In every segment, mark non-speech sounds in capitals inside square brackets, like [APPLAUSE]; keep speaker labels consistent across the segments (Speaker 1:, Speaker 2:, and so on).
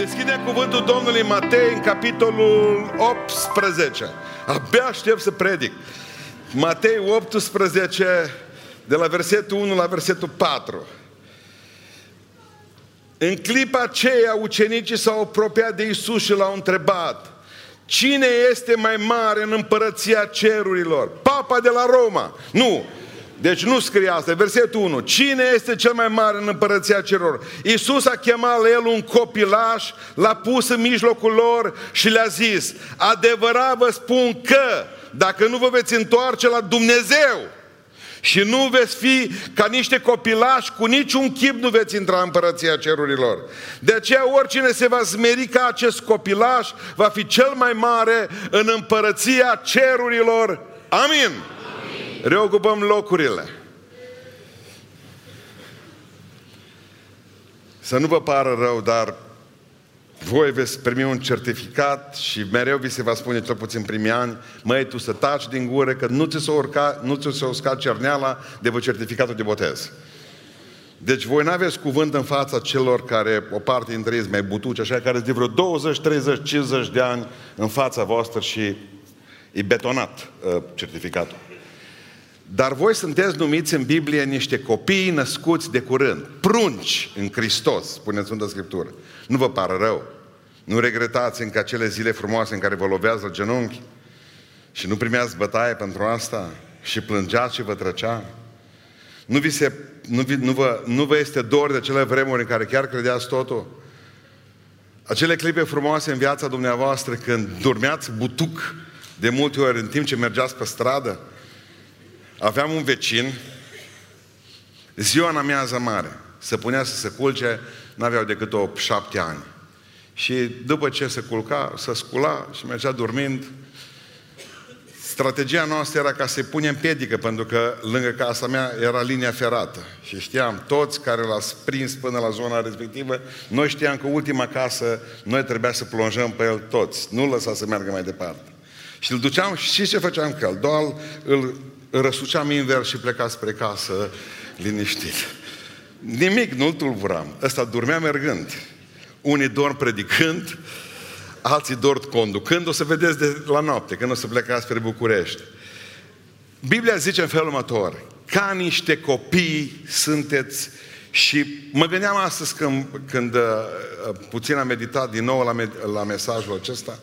Speaker 1: Deschide cuvântul Domnului Matei în capitolul 18. Abia aștept să predic. Matei 18, de la versetul 1 la versetul 4. În clipa aceea, ucenicii s-au apropiat de Isus și l-au întrebat, Cine este mai mare în împărăția cerurilor? Papa de la Roma. Nu, deci nu scrie asta, versetul 1. Cine este cel mai mare în împărăția cerurilor? Iisus a chemat la el un copilaș, l-a pus în mijlocul lor și le-a zis, adevărat vă spun că dacă nu vă veți întoarce la Dumnezeu, și nu veți fi ca niște copilași, cu niciun chip nu veți intra în împărăția cerurilor. De aceea oricine se va smeri ca acest copilaș va fi cel mai mare în împărăția cerurilor. Amin. Amin. Reocupăm locurile. Să nu vă pară rău, dar voi veți primi un certificat și mereu vi se va spune, cel puțin primii ani, măi, tu să taci din gură, că nu ți se urca, nu ți se usca cerneala de vă certificatul de botez. Deci voi nu aveți cuvânt în fața celor care, o parte dintre ei mai butuci, așa, care de vreo 20, 30, 50 de ani în fața voastră și e betonat uh, certificatul. Dar voi sunteți numiți în Biblie niște copii născuți de curând, prunci în Hristos, spune Sfânta Scriptură. Nu vă pară rău. Nu regretați încă acele zile frumoase în care vă lovează genunchi și nu primeați bătaie pentru asta și plângeați și vă trăcea. Nu, vi se, nu, vi, nu, vă, nu vă este dor de acele vremuri în care chiar credeați totul? Acele clipe frumoase în viața dumneavoastră când dormeați butuc de multe ori în timp ce mergeați pe stradă? Aveam un vecin, ziua în amiază mare, se punea să se culce, n-aveau decât o șapte ani. Și după ce se culca, se scula și mergea dormind, strategia noastră era ca să-i punem piedică, pentru că lângă casa mea era linia ferată. Și știam, toți care l-ați prins până la zona respectivă, noi știam că ultima casă, noi trebuia să plonjăm pe el toți. Nu lăsa să meargă mai departe. Și îl duceam și ce făceam cu el? Doar îl răsuceam invers și pleca spre casă liniștit. Nimic, nu-l tulburam. Ăsta dormea mergând. Unii dorm predicând, alții dorm conducând, o să vedeți de la noapte, când o să plecați spre București. Biblia zice în felul următor, ca niște copii sunteți și mă gândeam astăzi când, când uh, puțin am meditat din nou la, la mesajul acesta,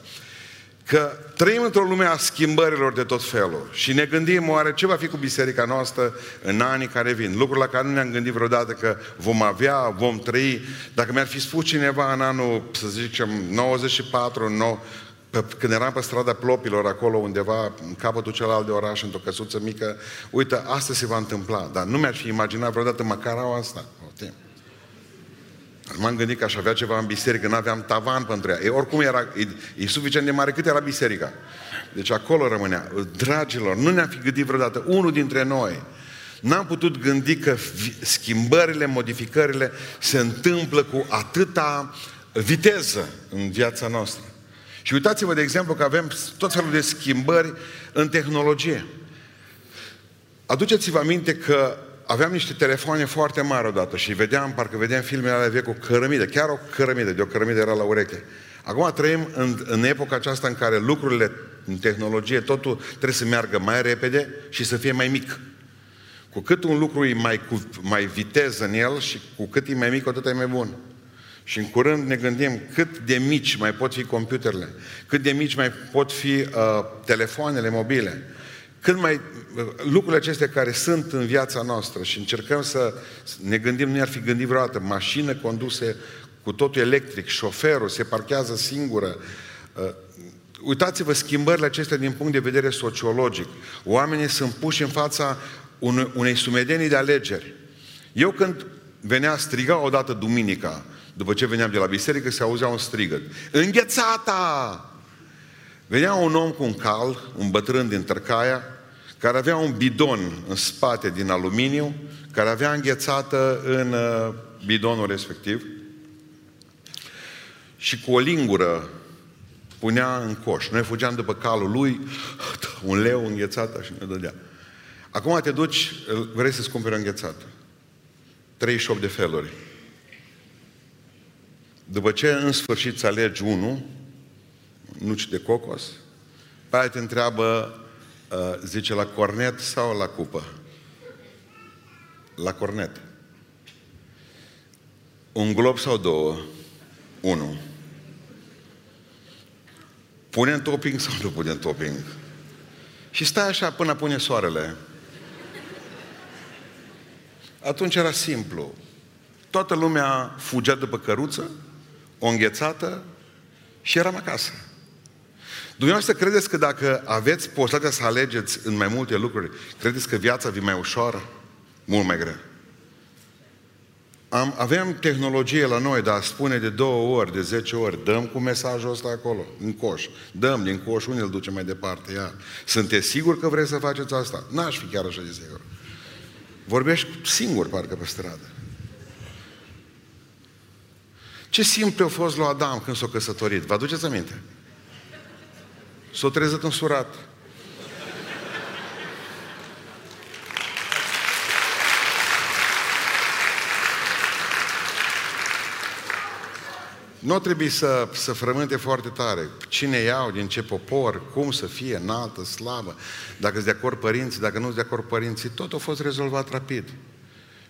Speaker 1: că trăim într-o lume a schimbărilor de tot felul și ne gândim oare ce va fi cu biserica noastră în anii care vin. Lucruri la care nu ne-am gândit vreodată că vom avea, vom trăi. Dacă mi-ar fi spus cineva în anul, să zicem, 94, 9, când eram pe strada Plopilor, acolo undeva, în capătul celălalt de oraș, într-o căsuță mică, uite, asta se va întâmpla. Dar nu mi-ar fi imaginat vreodată măcar asta. O timp. M-am gândit că aș avea ceva în biserică, nu aveam tavan pentru ea. E, oricum era, e, e suficient de mare cât era biserica. Deci acolo rămânea. Dragilor, nu ne-am fi gândit vreodată, unul dintre noi, n-am putut gândi că schimbările, modificările se întâmplă cu atâta viteză în viața noastră. Și uitați-vă, de exemplu, că avem tot felul de schimbări în tehnologie. Aduceți-vă aminte că aveam niște telefoane foarte mari odată și vedeam, parcă vedeam filmele alea vechi cu cărămidă, chiar o cărămidă, de o cărămidă era la ureche. Acum trăim în, în epoca aceasta în care lucrurile în tehnologie, totul trebuie să meargă mai repede și să fie mai mic. Cu cât un lucru e mai, cu, mai viteză în el și cu cât e mai mic, atât e mai bun. Și în curând ne gândim cât de mici mai pot fi computerele, cât de mici mai pot fi uh, telefoanele mobile, cât mai lucrurile acestea care sunt în viața noastră și încercăm să ne gândim, nu ar fi gândit vreodată, mașină conduse cu totul electric, șoferul se parchează singură. Uh, uitați-vă schimbările acestea din punct de vedere sociologic. Oamenii sunt puși în fața unei sumedenii de alegeri. Eu când venea, striga odată duminica, după ce veneam de la biserică, se auzea un strigăt. Înghețata! Venea un om cu un cal, un bătrân din Tărcaia, care avea un bidon în spate din aluminiu, care avea înghețată în uh, bidonul respectiv și cu o lingură punea în coș. Noi fugeam după calul lui, [LAUGHS] un leu înghețat și ne dădea. Acum te duci, vrei să-ți cumperi o înghețată. 38 de feluri. După ce în sfârșit îți alegi unul, nuci de cocos, pe aia te întreabă, uh, zice, la cornet sau la cupă? La cornet. Un glob sau două? Unu. Pune în topping sau nu pune în topping? Și stai așa până pune soarele. Atunci era simplu. Toată lumea fugea după căruță, o înghețată și eram acasă. Dumneavoastră credeți că dacă aveți posibilitatea să alegeți în mai multe lucruri, credeți că viața vi mai ușoară? Mult mai grea. Am, avem tehnologie la noi, dar spune de două ori, de zece ori, dăm cu mesajul ăsta acolo, în coș. Dăm din coș, unde îl duce mai departe? Ia. Sunteți sigur că vreți să faceți asta? N-aș fi chiar așa de sigur. Vorbești singur, parcă, pe stradă. Ce simplu a fost lui Adam când s-a căsătorit? Vă aduceți aminte? S-a trezit însurat. Nu trebuie să, să frământe foarte tare. Cine iau, din ce popor, cum să fie, înaltă, slavă, dacă sunt de acord părinții, dacă nu sunt de acord părinții, tot a fost rezolvat rapid.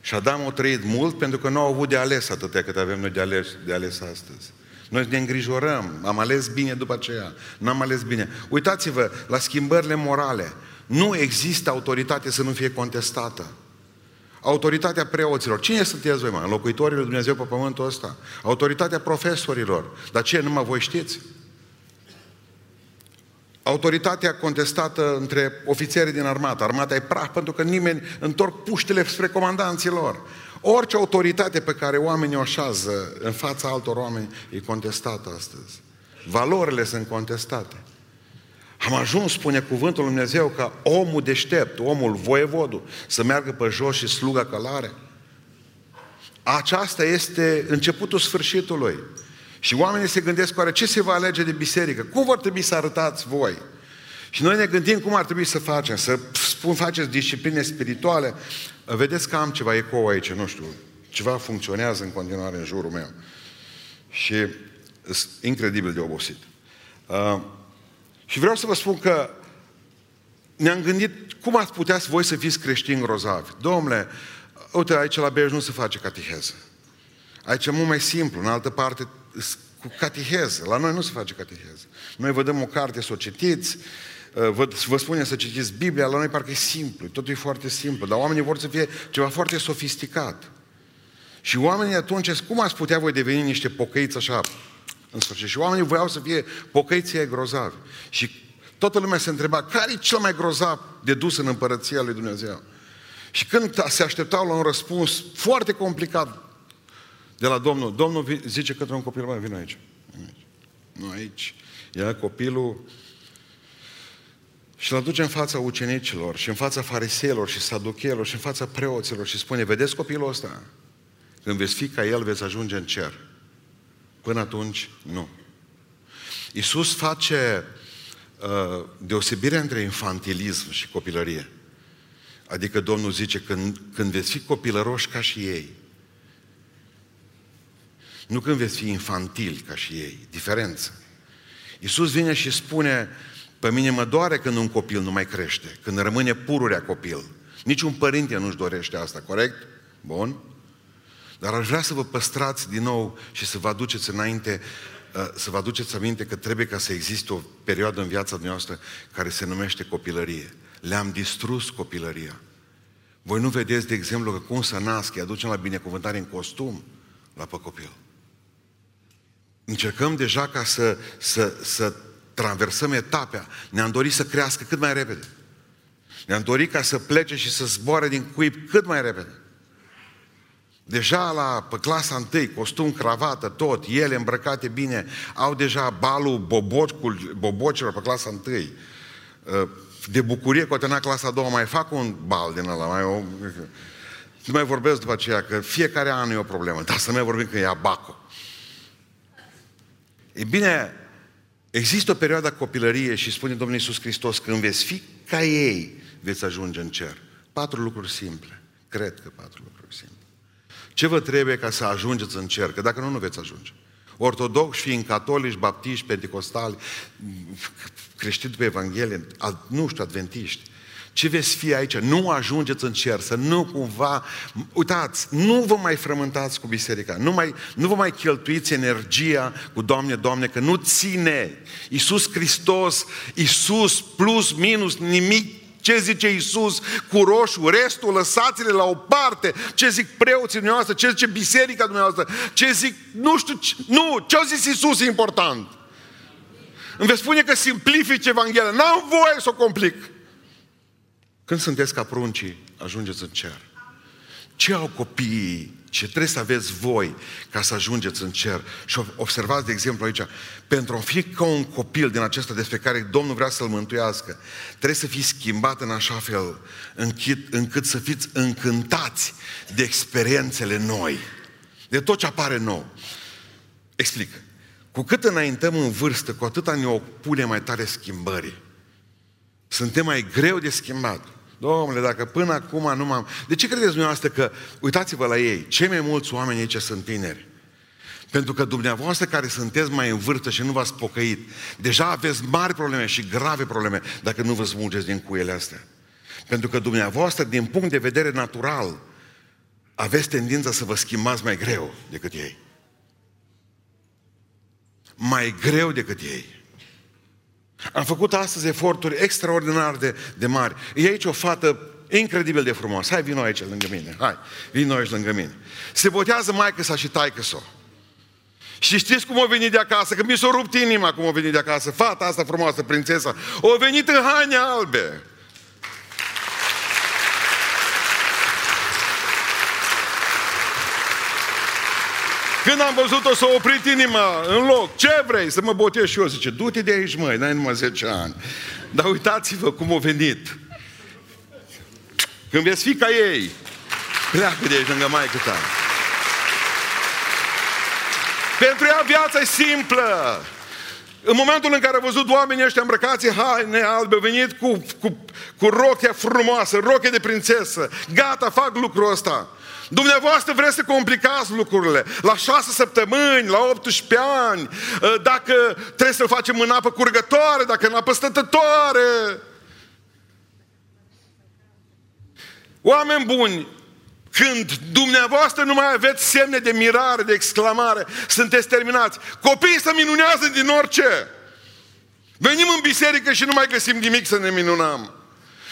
Speaker 1: Și Adam a trăit mult pentru că nu au avut de ales atâtea cât avem noi de ales, de ales astăzi. Noi ne îngrijorăm, am ales bine după aceea, nu am ales bine. Uitați-vă la schimbările morale. Nu există autoritate să nu fie contestată. Autoritatea preoților. Cine sunteți voi, mă? Înlocuitorii lui Dumnezeu pe pământul ăsta. Autoritatea profesorilor. Dar ce, numai voi știți? Autoritatea contestată între ofițerii din armată. Armata e praf pentru că nimeni întorc puștile spre comandanților. Orice autoritate pe care oamenii o așează în fața altor oameni e contestată astăzi. Valorile sunt contestate. Am ajuns, spune cuvântul Lui Dumnezeu, ca omul deștept, omul voievodul, să meargă pe jos și sluga călare. Aceasta este începutul sfârșitului. Și oamenii se gândesc, oare ce se va alege de biserică? Cum vor trebui să arătați voi? Și noi ne gândim cum ar trebui să facem, să spun, faceți discipline spirituale. Vedeți că am ceva eco aici, nu știu, ceva funcționează în continuare în jurul meu. Și sunt incredibil de obosit. Uh, și vreau să vă spun că ne-am gândit cum ați putea voi să fiți creștini grozavi. Domnule, uite, aici la Beiuș nu se face catiheză. Aici e mult mai simplu, în altă parte cu catiheză. La noi nu se face catiheză. Noi vă dăm o carte să o citiți, uh, vă, vă spunem să citiți Biblia, la noi parcă e simplu, totul e foarte simplu, dar oamenii vor să fie ceva foarte sofisticat. Și oamenii atunci, cum ați putea voi deveni niște pocăiți așa în sfârșit. Și oamenii voiau să fie pocăiții grozavi. Și toată lumea se întreba, care e cel mai grozav de dus în împărăția lui Dumnezeu? Și când se așteptau la un răspuns foarte complicat de la Domnul, Domnul zice către un copil, mai vin aici. Nu aici. Era copilul și îl aduce în fața ucenicilor și în fața fariseilor și saducheilor și în fața preoților și spune, vedeți copilul ăsta? Când veți fi ca el, veți ajunge în cer. Până atunci, nu. Iisus face uh, deosebirea între infantilism și copilărie. Adică Domnul zice, când, când veți fi copilăroși ca și ei, nu când veți fi infantili ca și ei, diferență. Iisus vine și spune, pe mine mă doare când un copil nu mai crește, când rămâne pururea copil. Niciun părinte nu-și dorește asta, corect? Bun? Dar aș vrea să vă păstrați din nou și să vă aduceți înainte, uh, să vă aduceți aminte că trebuie ca să existe o perioadă în viața noastră care se numește copilărie. Le-am distrus copilăria. Voi nu vedeți, de exemplu, că cum să nasc, îi aducem la binecuvântare în costum la pe copil. Încercăm deja ca să, să, să traversăm etapea. Ne-am dorit să crească cât mai repede. Ne-am dorit ca să plece și să zboare din cuib cât mai repede. Deja la pe clasa întâi, costum, cravată, tot, ele îmbrăcate bine, au deja balul bobocul, bobocilor pe clasa întâi. Uh, de bucurie că o clasa a doua, mai fac un bal din ăla, mai o... Nu mai vorbesc după aceea, că fiecare an e o problemă, dar să mai vorbim că e abaco. E bine, există o perioadă copilărie și spune Domnul Iisus Hristos, când veți fi ca ei, veți ajunge în cer. Patru lucruri simple. Cred că patru lucruri simple. Ce vă trebuie ca să ajungeți în cer? Că dacă nu, nu veți ajunge. ortodoxi, fiind catolici, baptiști, pentecostali, creștini pe Evanghelie, nu știu, adventiști. Ce veți fi aici? Nu ajungeți în cer, să nu cumva... Uitați, nu vă mai frământați cu biserica, nu, mai, nu vă mai cheltuiți energia cu Doamne, Doamne, că nu ține. Iisus Hristos, Iisus plus, minus, nimic ce zice Isus cu roșu, restul lăsați-le la o parte, ce zic preoții dumneavoastră, ce zice biserica dumneavoastră, ce zic, nu știu, ce, nu, ce a zis Isus e important. Îmi veți spune că simplifici Evanghelia, n-am voie să o complic. Când sunteți ca pruncii, ajungeți în cer. Ce au copiii? Ce trebuie să aveți voi ca să ajungeți în cer? Și observați, de exemplu, aici, pentru a fi ca un copil din acesta despre care Domnul vrea să-l mântuiască, trebuie să fii schimbat în așa fel încât, încât să fiți încântați de experiențele noi, de tot ce apare nou. Explic. Cu cât înaintăm în vârstă, cu atâta ne opune mai tare schimbării. Suntem mai greu de schimbat. Domnule, dacă până acum nu m-am... De ce credeți dumneavoastră că, uitați-vă la ei, cei mai mulți oameni aici sunt tineri? Pentru că dumneavoastră care sunteți mai în vârstă și nu v-ați pocăit, deja aveți mari probleme și grave probleme dacă nu vă smulgeți din cuiele astea. Pentru că dumneavoastră, din punct de vedere natural, aveți tendința să vă schimbați mai greu decât ei. Mai greu decât ei. Am făcut astăzi eforturi extraordinar de, de mari. E aici o fată incredibil de frumoasă. Hai, vino aici lângă mine. Hai, vino aici lângă mine. Se botează maică sa și taică sa. Și știți cum a venit de acasă? Că mi s-a rupt inima cum a venit de acasă. Fata asta frumoasă, prințesa. O venit în haine albe. Când am văzut-o, s-a oprit inima în loc. Ce vrei? Să mă botez și eu. Zice, du-te de aici, măi, n-ai numai 10 ani. Dar uitați-vă cum a venit. Când veți fi ca ei, pleacă de aici lângă maică ta. Pentru ea viața e simplă. În momentul în care a văzut oamenii ăștia îmbrăcați haine albe, au venit cu, cu, cu rochea frumoasă, roche de prințesă. Gata, fac lucrul ăsta. Dumneavoastră vreți să complicați lucrurile. La șase săptămâni, la 18 ani, ă, dacă trebuie să facem în apă curgătoare, dacă în apă stătătoare. Oameni buni, când dumneavoastră nu mai aveți semne de mirare, de exclamare, sunteți terminați. Copiii se minunează din orice. Venim în biserică și nu mai găsim nimic să ne minunăm.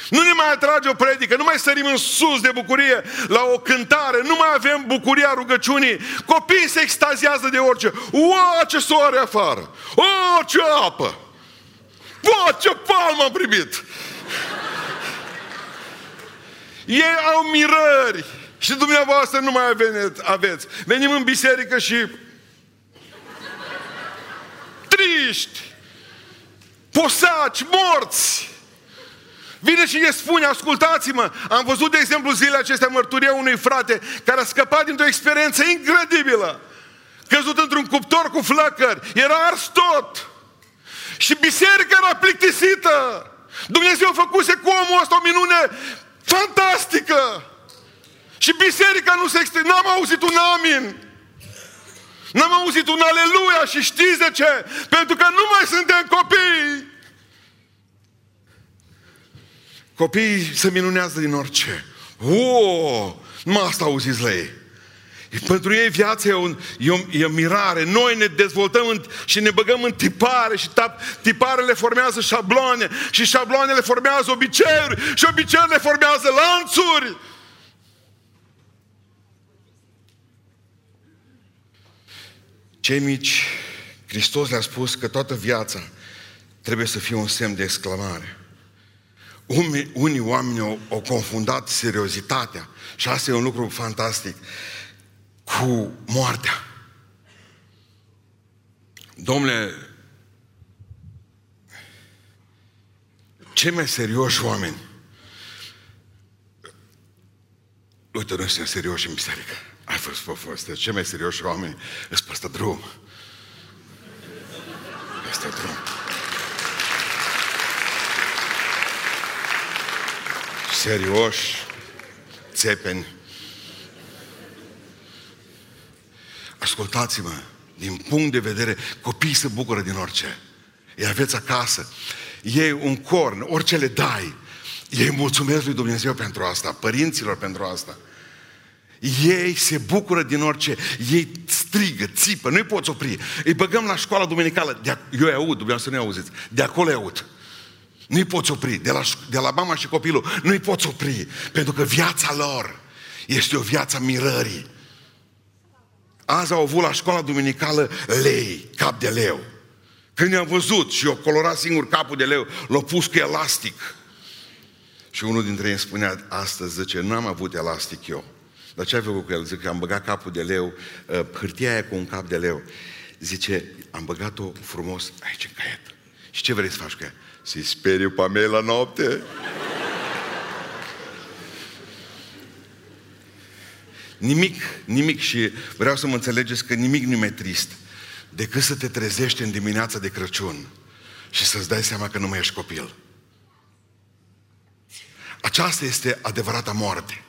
Speaker 1: Nu ne mai atrage o predică, nu mai sărim în sus de bucurie la o cântare, nu mai avem bucuria rugăciunii. Copiii se extaziază de orice. Ua, ce soare afară! O, ce apă! Bă, ce palmă am primit! Ei au mirări și dumneavoastră nu mai aveți. Venim în biserică și triști, posaci, morți, Vine și ne spune, ascultați-mă, am văzut, de exemplu, zilele acestea mărturia unui frate care a scăpat dintr-o experiență incredibilă. Căzut într-un cuptor cu flăcări, era ars tot. Și biserica era plictisită. Dumnezeu făcuse cu omul ăsta o minune fantastică. Și biserica nu se extinde. N-am auzit un amin. N-am auzit un aleluia și știți de ce? Pentru că nu mai suntem copii. Copiii se minunează din orice. O, nu asta auziți la ei. Pentru ei viața e, un, e, o, e o mirare. Noi ne dezvoltăm în, și ne băgăm în tipare și tap, tiparele formează șabloane și șabloanele formează obiceiuri și obiceiurile formează lanțuri. Cei mici, Hristos le-a spus că toată viața trebuie să fie un semn de exclamare. Unii, unii oameni au, au confundat seriozitatea și asta e un lucru fantastic cu moartea. Domnule, cei mai serioși oameni Uite, noi suntem serioși în biserică. Ai fost, fost, fost. Cei mai serioși oameni sunt peste drum. Peste drum. serioși, țepeni. Ascultați-mă, din punct de vedere, copiii se bucură din orice. Îi aveți acasă, ei un corn, orice le dai, ei mulțumesc lui Dumnezeu pentru asta, părinților pentru asta. Ei se bucură din orice, ei strigă, țipă, nu-i poți opri. Îi băgăm la școala duminicală, de eu îi aud, dumneavoastră nu auziți, de acolo îi aud. Nu-i poți opri, de la, de la mama și copilul, nu-i poți opri, pentru că viața lor este o viață mirării. Azi au avut la școala duminicală lei, cap de leu. Când i-am văzut și eu colorat singur capul de leu, l-au pus cu elastic. Și unul dintre ei îmi spunea astăzi, zice, n-am avut elastic eu. Dar ce ai făcut cu el? Zice că am băgat capul de leu, uh, hârtia aia cu un cap de leu. Zice, am băgat-o frumos aici în caiet. Și ce vrei să faci cu ea? Să-i speriu pe la noapte? Nimic, nimic și vreau să mă înțelegeți că nimic nu e trist decât să te trezești în dimineața de Crăciun și să-ți dai seama că nu mai ești copil. Aceasta este adevărata moarte.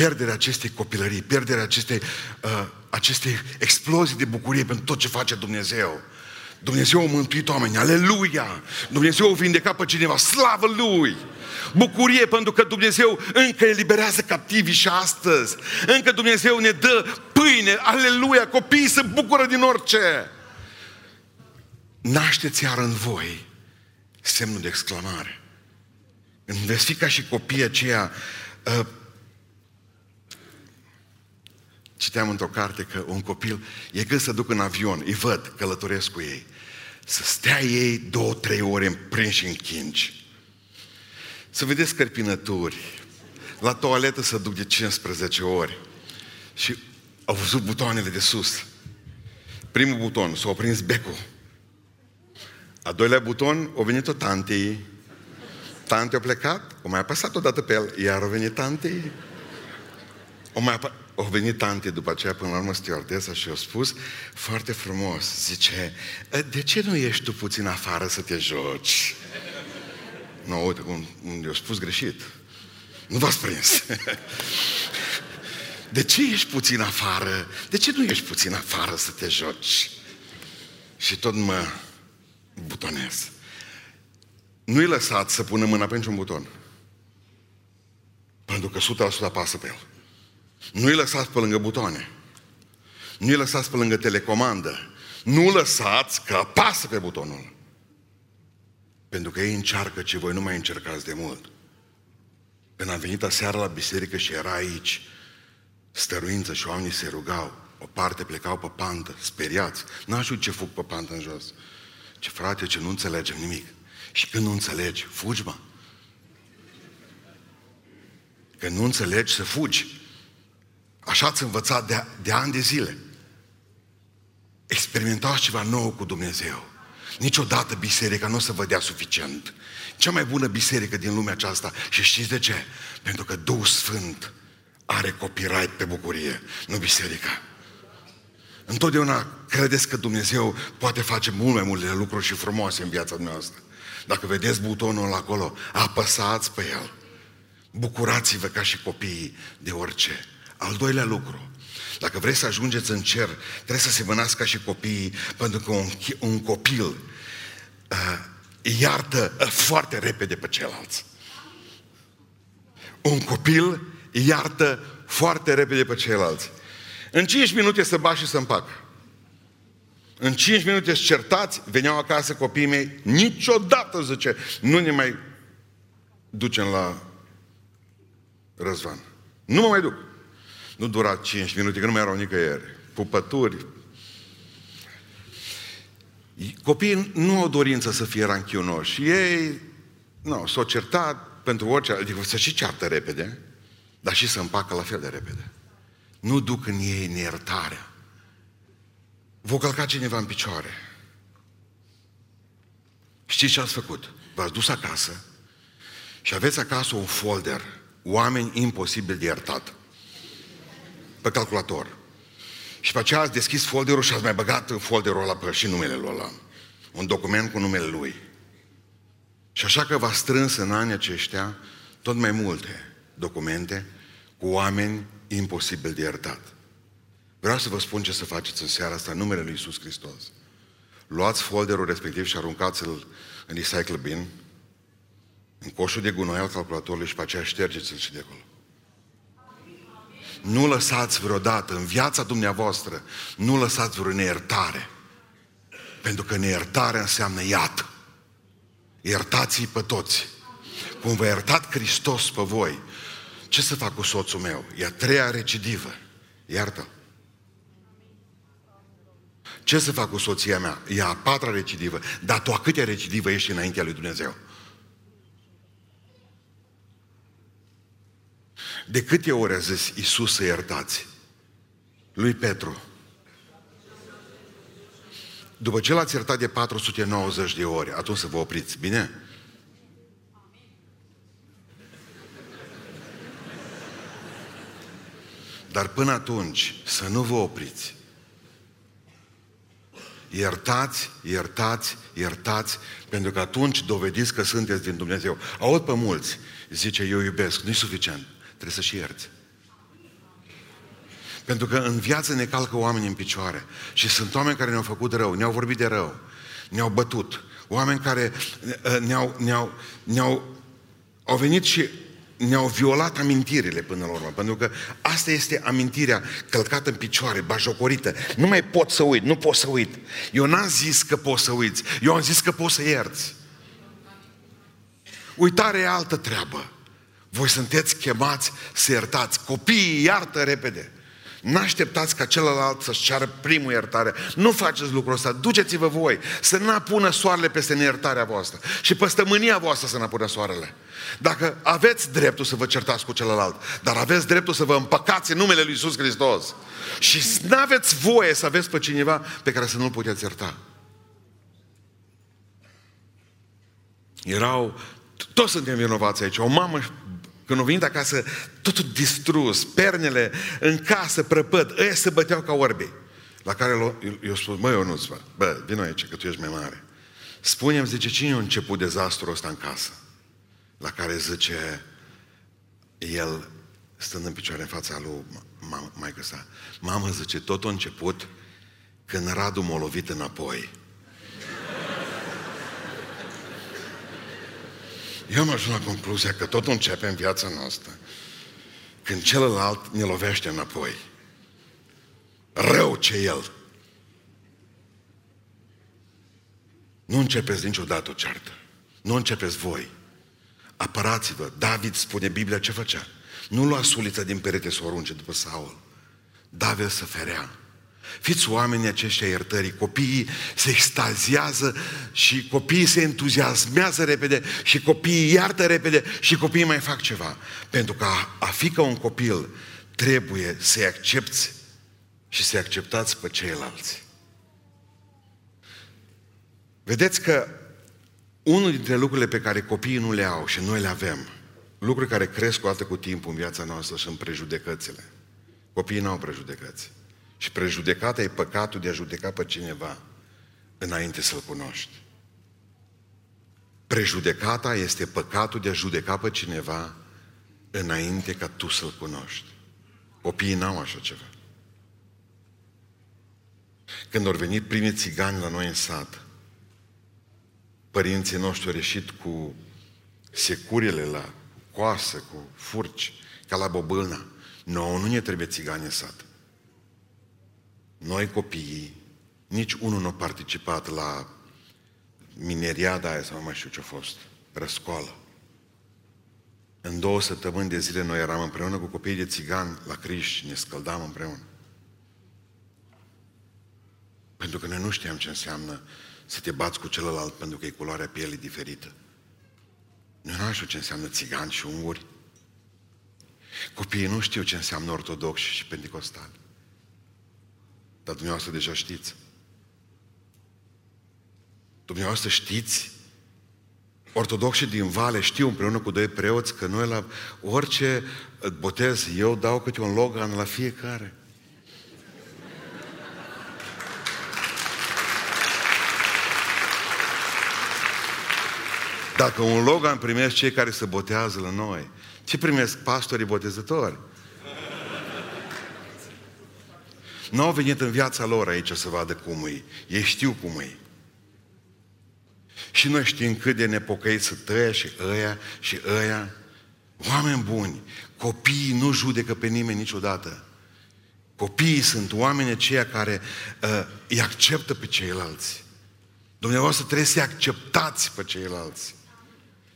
Speaker 1: Pierderea acestei copilării, pierderea acestei, uh, acestei explozii de bucurie pentru tot ce face Dumnezeu. Dumnezeu a mântuit oameni, aleluia! Dumnezeu a vindecat pe cineva, slavă Lui! Bucurie pentru că Dumnezeu încă eliberează captivii și astăzi. Încă Dumnezeu ne dă pâine, aleluia, copiii se bucură din orice. Nașteți iar în voi semnul de exclamare. Când veți fi ca și copiii aceia, uh, citeam într-o carte că un copil e când să duc în avion, îi văd, călătoresc cu ei, să stea ei două, trei ore prinși în chingi. Să vedeți cărpinături. La toaletă să duc de 15 ori. Și au văzut butoanele de sus. Primul buton, s-a prins becul. A doilea buton, o venit o tantei. Tante a plecat, o mai apăsat odată pe el, iar a venit tantei. O mai apă... o venit tante după aceea până la urmă stewardesa și a spus foarte frumos, zice, de ce nu ești tu puțin afară să te joci? Nu, no, uite, un, un, eu spus greșit. Nu v-ați prins. [LAUGHS] De ce ești puțin afară? De ce nu ești puțin afară să te joci? Și tot mă butonez. Nu-i lăsat să pună mâna pe niciun buton. Pentru că 100% apasă pe el. Nu-i lăsați pe lângă butoane. Nu-i lăsați pe lângă telecomandă. Nu lăsați că apasă pe butonul. Pentru că ei încearcă ce voi nu mai încercați de mult. Când am venit aseară la biserică și era aici stăruință și oamenii se rugau, o parte plecau pe pantă, speriați. N-aș știu ce fug pe pantă în jos. Ce frate, ce nu înțelegem nimic. Și când nu înțelegi, fugi, mă. Când nu înțelegi, să fugi. Așa ați învățat de, de ani de zile. Experimentați ceva nou cu Dumnezeu. Niciodată biserica nu o să vă dea suficient. Cea mai bună biserică din lumea aceasta. Și știți de ce? Pentru că Duhul Sfânt are copyright pe bucurie, nu biserica. Întotdeauna credeți că Dumnezeu poate face mult mai multe lucruri și frumoase în viața noastră. Dacă vedeți butonul acolo, apăsați pe el. Bucurați-vă ca și copiii de orice. Al doilea lucru, dacă vreți să ajungeți în cer, trebuie să semănați ca și copiii, pentru că un, un copil uh, iartă uh, foarte repede pe ceilalți. Un copil iartă foarte repede pe ceilalți. În 5 minute să bași și să împacă. În 5 minute să certați, veneau acasă copiii mei, niciodată, zice, nu ne mai ducem la răzvan. Nu mă mai duc. Nu dura 5 minute, că nu mai erau nicăieri. Pupături. Copiii nu au dorință să fie ranchionoși. Ei, nu, s-au certat pentru orice, adică să și ceartă repede, dar și să împacă la fel de repede. Nu duc în ei neiertarea. Vă călca cineva în picioare. Știți ce ați făcut? V-ați dus acasă și aveți acasă un folder oameni imposibil de iertat pe calculator. Și pe aceea ați deschis folderul și ați mai băgat în folderul ăla pe și numele lui ăla. Un document cu numele lui. Și așa că v-a strâns în anii aceștia tot mai multe documente cu oameni imposibil de iertat. Vreau să vă spun ce să faceți în seara asta în numele Lui Iisus Hristos. Luați folderul respectiv și aruncați-l în recycle bin, în coșul de gunoi al calculatorului și pe aceea ștergeți-l și de acolo. Nu lăsați vreodată în viața dumneavoastră, nu lăsați vreo neiertare. Pentru că neiertarea înseamnă iată. Iertați-i pe toți. Cum vă iertat Hristos pe voi, ce să fac cu soțul meu? E a treia recidivă. Iartă. Ce să fac cu soția mea? E a patra recidivă. Dar tu a câtea recidivă ești înaintea lui Dumnezeu? De câte ori a zis Iisus să iertați? Lui Petru. După ce l-ați iertat de 490 de ori, atunci să vă opriți, bine? Dar până atunci, să nu vă opriți. Iertați, iertați, iertați, pentru că atunci dovediți că sunteți din Dumnezeu. Aud pe mulți, zice, eu iubesc, nu-i suficient, trebuie să și ierți. Pentru că în viață ne calcă oameni în picioare. Și sunt oameni care ne-au făcut rău, ne-au vorbit de rău, ne-au bătut. Oameni care uh, ne-au, ne-au, ne-au au venit și ne-au violat amintirile până la urmă, pentru că asta este amintirea călcată în picioare, bajocorită. Nu mai pot să uit, nu pot să uit. Eu n-am zis că poți să uiți, eu am zis că poți să ierți. Uitarea e altă treabă. Voi sunteți chemați să iertați. Copiii iartă repede. N-așteptați ca celălalt să-și ceară primul iertare. Nu faceți lucrul ăsta. Duceți-vă voi să n-apună soarele peste neiertarea voastră. Și peste mânia voastră să n-apună soarele. Dacă aveți dreptul să vă certați cu celălalt, dar aveți dreptul să vă împăcați în numele Lui Iisus Hristos. Și nu aveți voie să aveți pe cineva pe care să nu-l puteți ierta. Erau, toți suntem vinovați aici. O mamă când au venit acasă, totul distrus, pernele în casă, prăpăd, ăia se băteau ca orbi. La care eu spus, măi, eu nu bă, bă, vino aici, că tu ești mai mare. Spune-mi, zice, cine a început dezastrul ăsta în casă? La care zice, el, stând în picioare în fața lui maică sa, mamă, zice, tot a început când Radu m-a lovit înapoi. Eu am ajuns la concluzia că totul începe în viața noastră când celălalt ne lovește înapoi. Rău ce el. Nu începeți niciodată o ceartă. Nu începeți voi. Apărați-vă. David spune Biblia ce făcea. Nu lua sulița din perete să o arunce după Saul. David să ferea. Fiți oamenii aceștia iertării. Copiii se extaziază și copiii se entuziasmează repede și copiii iartă repede și copiii mai fac ceva. Pentru că a, a fi ca un copil trebuie să-i accepti și să-i acceptați pe ceilalți. Vedeți că unul dintre lucrurile pe care copiii nu le au și noi le avem, lucruri care cresc o dată cu timpul în viața noastră sunt prejudecățile. Copiii nu au prejudecăți. Și prejudecata e păcatul de a judeca pe cineva înainte să-l cunoști. Prejudecata este păcatul de a judeca pe cineva înainte ca tu să-l cunoști. Copiii n-au așa ceva. Când au venit primii țigani la noi în sat, părinții noștri au ieșit cu securile la coasă, cu furci, ca la bobâna. Nu, nu ne trebuie țigani în sat. Noi copiii, nici unul nu a participat la mineriada aia sau nu mai știu ce a fost, răscoală. În două săptămâni de zile noi eram împreună cu copiii de țigan la Criș, ne scăldam împreună. Pentru că noi nu știam ce înseamnă să te bați cu celălalt pentru că e culoarea pielii diferită. Noi nu știu ce înseamnă țigan și unguri. Copiii nu știu ce înseamnă ortodoxi și pentecostali. Dar dumneavoastră deja știți. Dumneavoastră știți Ortodoxii din Vale știu împreună cu doi preoți că noi la orice botez eu dau câte un logan la fiecare. Dacă un logan primesc cei care se botează la noi, ce primesc pastorii botezători? Nu au venit în viața lor aici să vadă cum e. Ei știu cum e. Și noi știm cât de nepocăiți să tăia și ăia și ăia. Oameni buni, copiii nu judecă pe nimeni niciodată. Copiii sunt oameni aceia care uh, îi acceptă pe ceilalți. Dumneavoastră trebuie să-i acceptați pe ceilalți.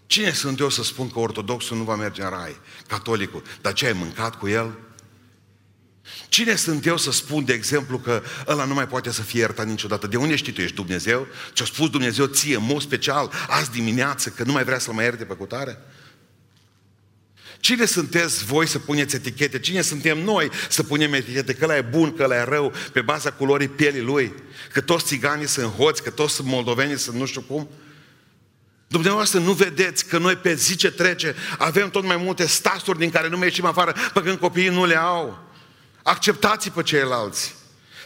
Speaker 1: Cine sunt eu să spun că ortodoxul nu va merge în rai? Catolicul. Dar ce ai mâncat cu el? Cine sunt eu să spun, de exemplu, că ăla nu mai poate să fie iertat niciodată? De unde știi tu? Ești Dumnezeu? Ce-a spus Dumnezeu ție, în mod special, azi dimineață, că nu mai vrea să-l mai ierte pe cutare? Cine sunteți voi să puneți etichete? Cine suntem noi să punem etichete? Că ăla e bun, că ăla e rău, pe baza culorii pielii lui? Că toți țiganii sunt hoți, că toți sunt moldoveni, sunt nu știu cum? Dumneavoastră nu vedeți că noi pe zi ce trece avem tot mai multe stasuri din care nu mai ieșim afară, pe când copiii nu le au. Acceptați pe ceilalți.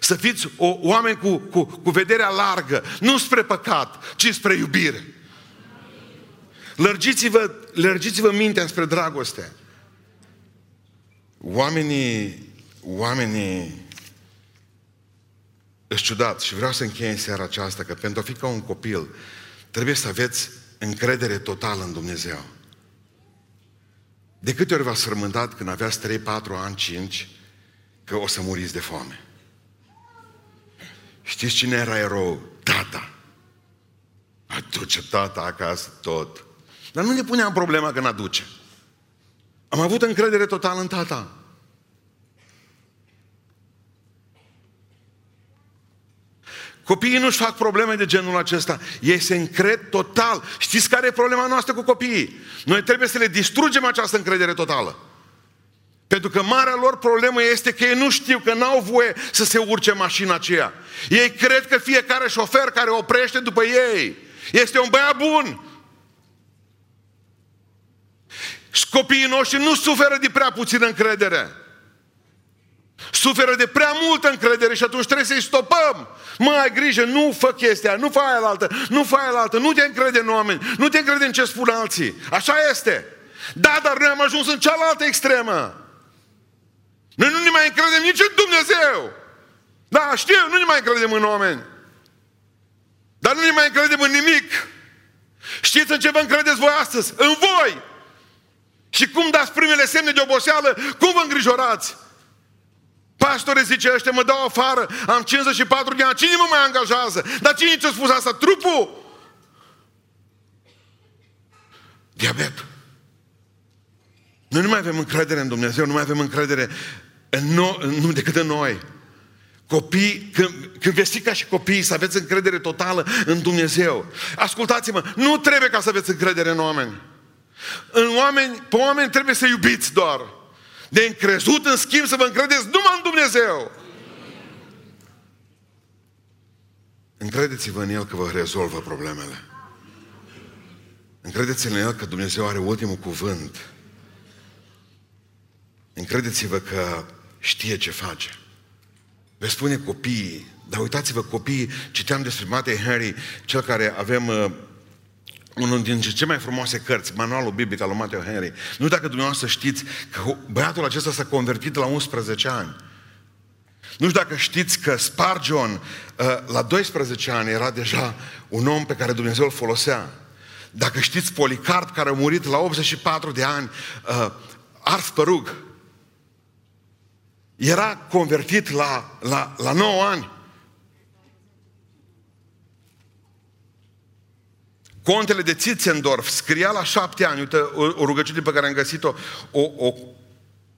Speaker 1: Să fiți o, oameni cu, cu, cu vederea largă, nu spre păcat, ci spre iubire. Lărgiți-vă, lărgiți-vă mintea spre dragoste. Oamenii, oamenii sunt ciudat și vreau să închei în seara aceasta că pentru a fi ca un copil trebuie să aveți încredere totală în Dumnezeu. De câte ori v-ați sărmântat când aveați 3, 4 ani, 5, că o să muriți de foame? Știți cine era erou? Tata. Aduce tata acasă tot. Dar nu ne puneam problema că n-aduce. Am avut încredere totală în tata. Copiii nu-și fac probleme de genul acesta. Ei se încred total. Știți care e problema noastră cu copiii? Noi trebuie să le distrugem această încredere totală. Pentru că marea lor problemă este că ei nu știu că n-au voie să se urce mașina aceea. Ei cred că fiecare șofer care oprește după ei este un băiat bun. Și copiii noștri nu suferă de prea puțină încredere. Suferă de prea multă încredere și atunci trebuie să-i stopăm. Mă, ai grijă, nu fă chestia, nu fă aia altă, nu fă aia altă, nu te încrede în oameni, nu te încrede în ce spun alții. Așa este. Da, dar noi am ajuns în cealaltă extremă. Noi nu ne mai încredem nici în Dumnezeu. Da, știu, nu ne mai încredem în oameni. Dar nu ne mai încredem în nimic. Știți în ce vă încredeți voi astăzi? În voi! Și cum dați primele semne de oboseală? Cum vă îngrijorați? Pastore zice, ăștia mă dau afară, am 54 de ani, cine mă mai angajează? Dar cine ți-a spus asta? Trupul? Diabet. Noi nu mai avem încredere în Dumnezeu, nu mai avem încredere în no, nu decât în noi. Copii, când, când veți fi ca și copii, să aveți încredere totală în Dumnezeu. Ascultați-mă, nu trebuie ca să aveți încredere în oameni. În oameni, pe oameni trebuie să iubiți doar. De încrezut, în schimb, să vă încredeți numai în Dumnezeu. Încredeți-vă în El că vă rezolvă problemele. Încredeți-vă în El că Dumnezeu are ultimul cuvânt. Încredeți-vă că știe ce face. Veți spune copiii, dar uitați-vă copiii, citeam despre Matei Henry, cel care avem uh, unul dintre cele mai frumoase cărți, manualul biblic al lui Matthew Henry. Nu dacă dumneavoastră știți că băiatul acesta s-a convertit la 11 ani. Nu știu dacă știți că Spargeon uh, la 12 ani era deja un om pe care Dumnezeu îl folosea. Dacă știți Policarp care a murit la 84 de ani, uh, ars părug, era convertit la, la, la 9 ani. Contele de Țitzendorf scria la șapte ani, uite, o, o rugăciune pe care am găsit-o, o, o,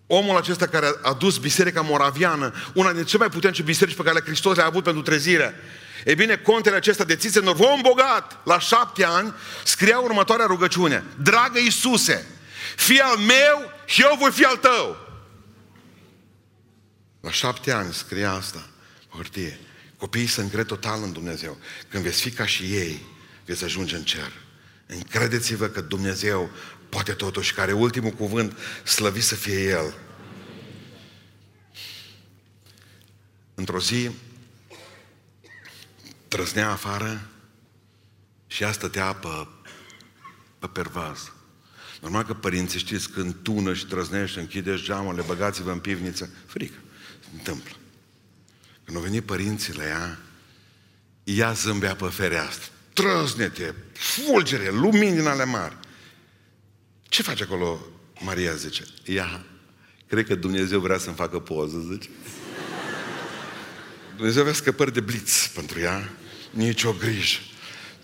Speaker 1: omul acesta care a dus Biserica Moraviană, una dintre cele mai puternice biserici pe care le Hristos le-a avut pentru trezire. E bine, contele acesta de Țitzendorf, om bogat, la șapte ani, scria următoarea rugăciune. Dragă Iisuse, fii al meu și eu voi fi al tău. La șapte ani scria asta pe hârtie. Copiii se încred total în Dumnezeu. Când veți fi ca și ei, veți ajunge în cer. Încredeți-vă că Dumnezeu poate totuși, care ultimul cuvânt, slăvit să fie El. Într-o zi, trăznea afară și ea stătea pe, pe pervaz. Normal că părinții știți când tună și trăznește, închideți geamurile, băgați-vă în pivniță, frică. Se întâmplă. Când au venit părinții la ea, ea zâmbea pe fereastră. Trăznete, fulgere, lumini din ale mari. Ce face acolo Maria, zice? Ea, cred că Dumnezeu vrea să-mi facă poză, zice. Dumnezeu avea scăpări de bliț pentru ea, nici o grijă.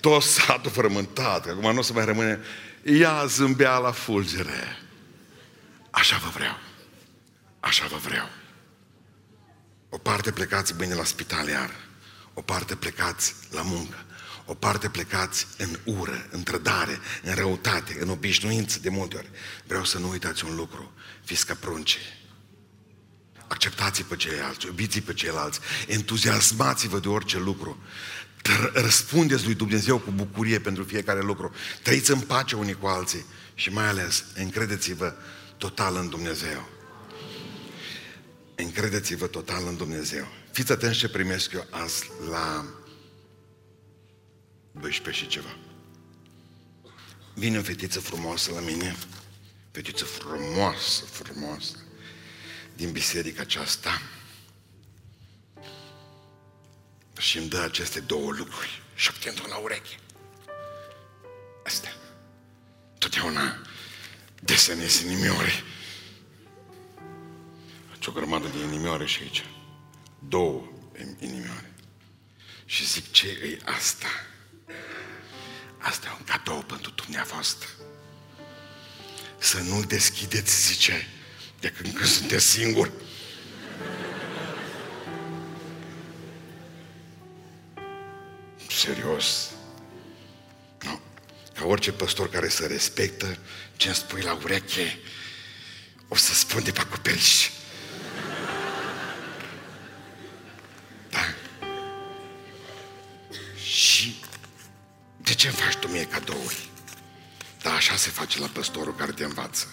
Speaker 1: Tot satul frământat, acum nu o să mai rămâne. Ea zâmbea la fulgere. Așa vă vreau. Așa vă vreau. O parte plecați mâine la spital iar. O parte plecați la muncă. O parte plecați în ură, în trădare, în răutate, în obișnuință de multe ori. Vreau să nu uitați un lucru. Fiți ca prunce. Acceptați pe ceilalți, iubiți pe ceilalți, entuziasmați-vă de orice lucru. Răspundeți lui Dumnezeu cu bucurie pentru fiecare lucru. Trăiți în pace unii cu alții și mai ales încredeți-vă total în Dumnezeu. Încredeți-vă total în Dumnezeu. Fiți atenți ce primesc eu azi la 12 și ceva. Vine o fetiță frumoasă la mine, fetiță frumoasă, frumoasă, din biserica aceasta și îmi dă aceste două lucruri, șoptind la ureche. Astea. Totdeauna desenez inimioare. Face o grămadă de inimioare și aici. Două inimioare. Și zic, ce e asta? Asta e un cadou pentru dumneavoastră. Să nu-l deschideți, zice, de când, când sunteți singuri. Serios. Nu. Ca orice păstor care să respectă ce îmi spui la ureche, o să spun de pe acoperiș. Ce îmi faci tu mie cadouri? Da, așa se face la păstorul care te învață.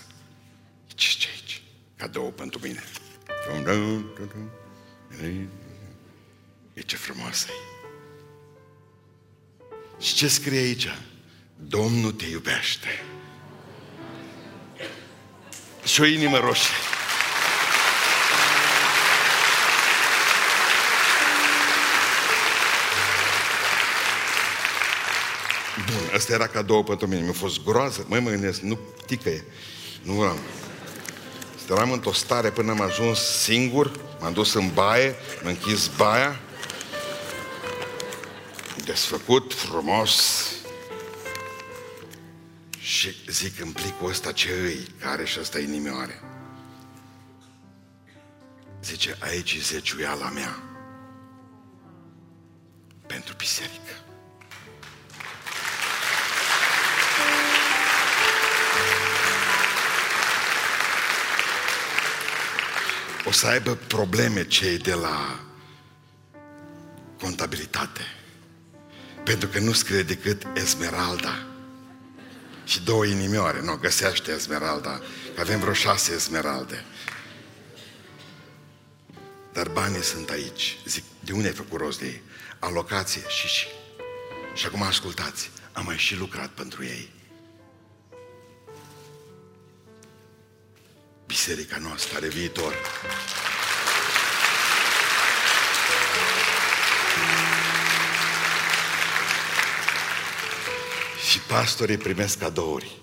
Speaker 1: Ce ce aici? Cadou pentru mine. E ce frumoasă e. Și ce scrie aici? Domnul te iubește. Și o inimă roșie. Bun, asta era cadou pentru mine. Mi-a fost groază. Măi, mă gândesc, nu ticăie. Nu am. Eram într-o stare până am ajuns singur, m-am dus în baie, m-am închis baia, desfăcut, frumos, și zic în plicul ăsta ce îi, care și ăsta inimioare. Zice, aici e zeciuiala mea pentru biserică. Să aibă probleme cei de la contabilitate. Pentru că nu scrie decât Esmeralda și două inimioare. Nu, găsește Esmeralda, că avem vreo șase Esmeralde. Dar banii sunt aici. Zic, de unde ai făcut rost de ei? Alocație și și. Și acum ascultați, am mai și lucrat pentru ei. Biserica noastră are viitor. Și pastorii primesc cadouri.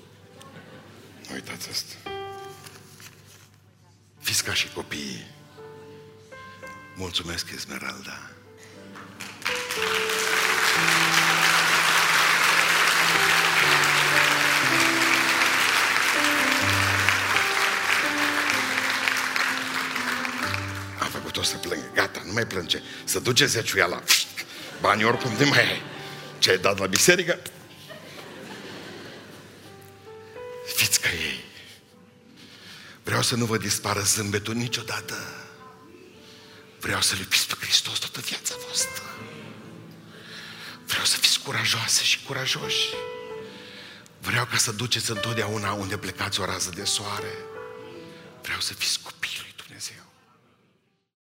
Speaker 1: Nu uitați asta. Fiți ca și copiii. Mulțumesc, Esmeralda. Am făcut-o să plângă. Gata, nu mai plânge. Să duce zeciuiala. Banii oricum de mai ai. Ce ai dat la biserică, Vreau să nu vă dispară zâmbetul niciodată. Vreau să-L iubiți pe Hristos toată viața voastră. Vreau să fiți curajoase și curajoși. Vreau ca să duceți întotdeauna unde plecați o rază de soare. Vreau să fiți copiii lui Dumnezeu.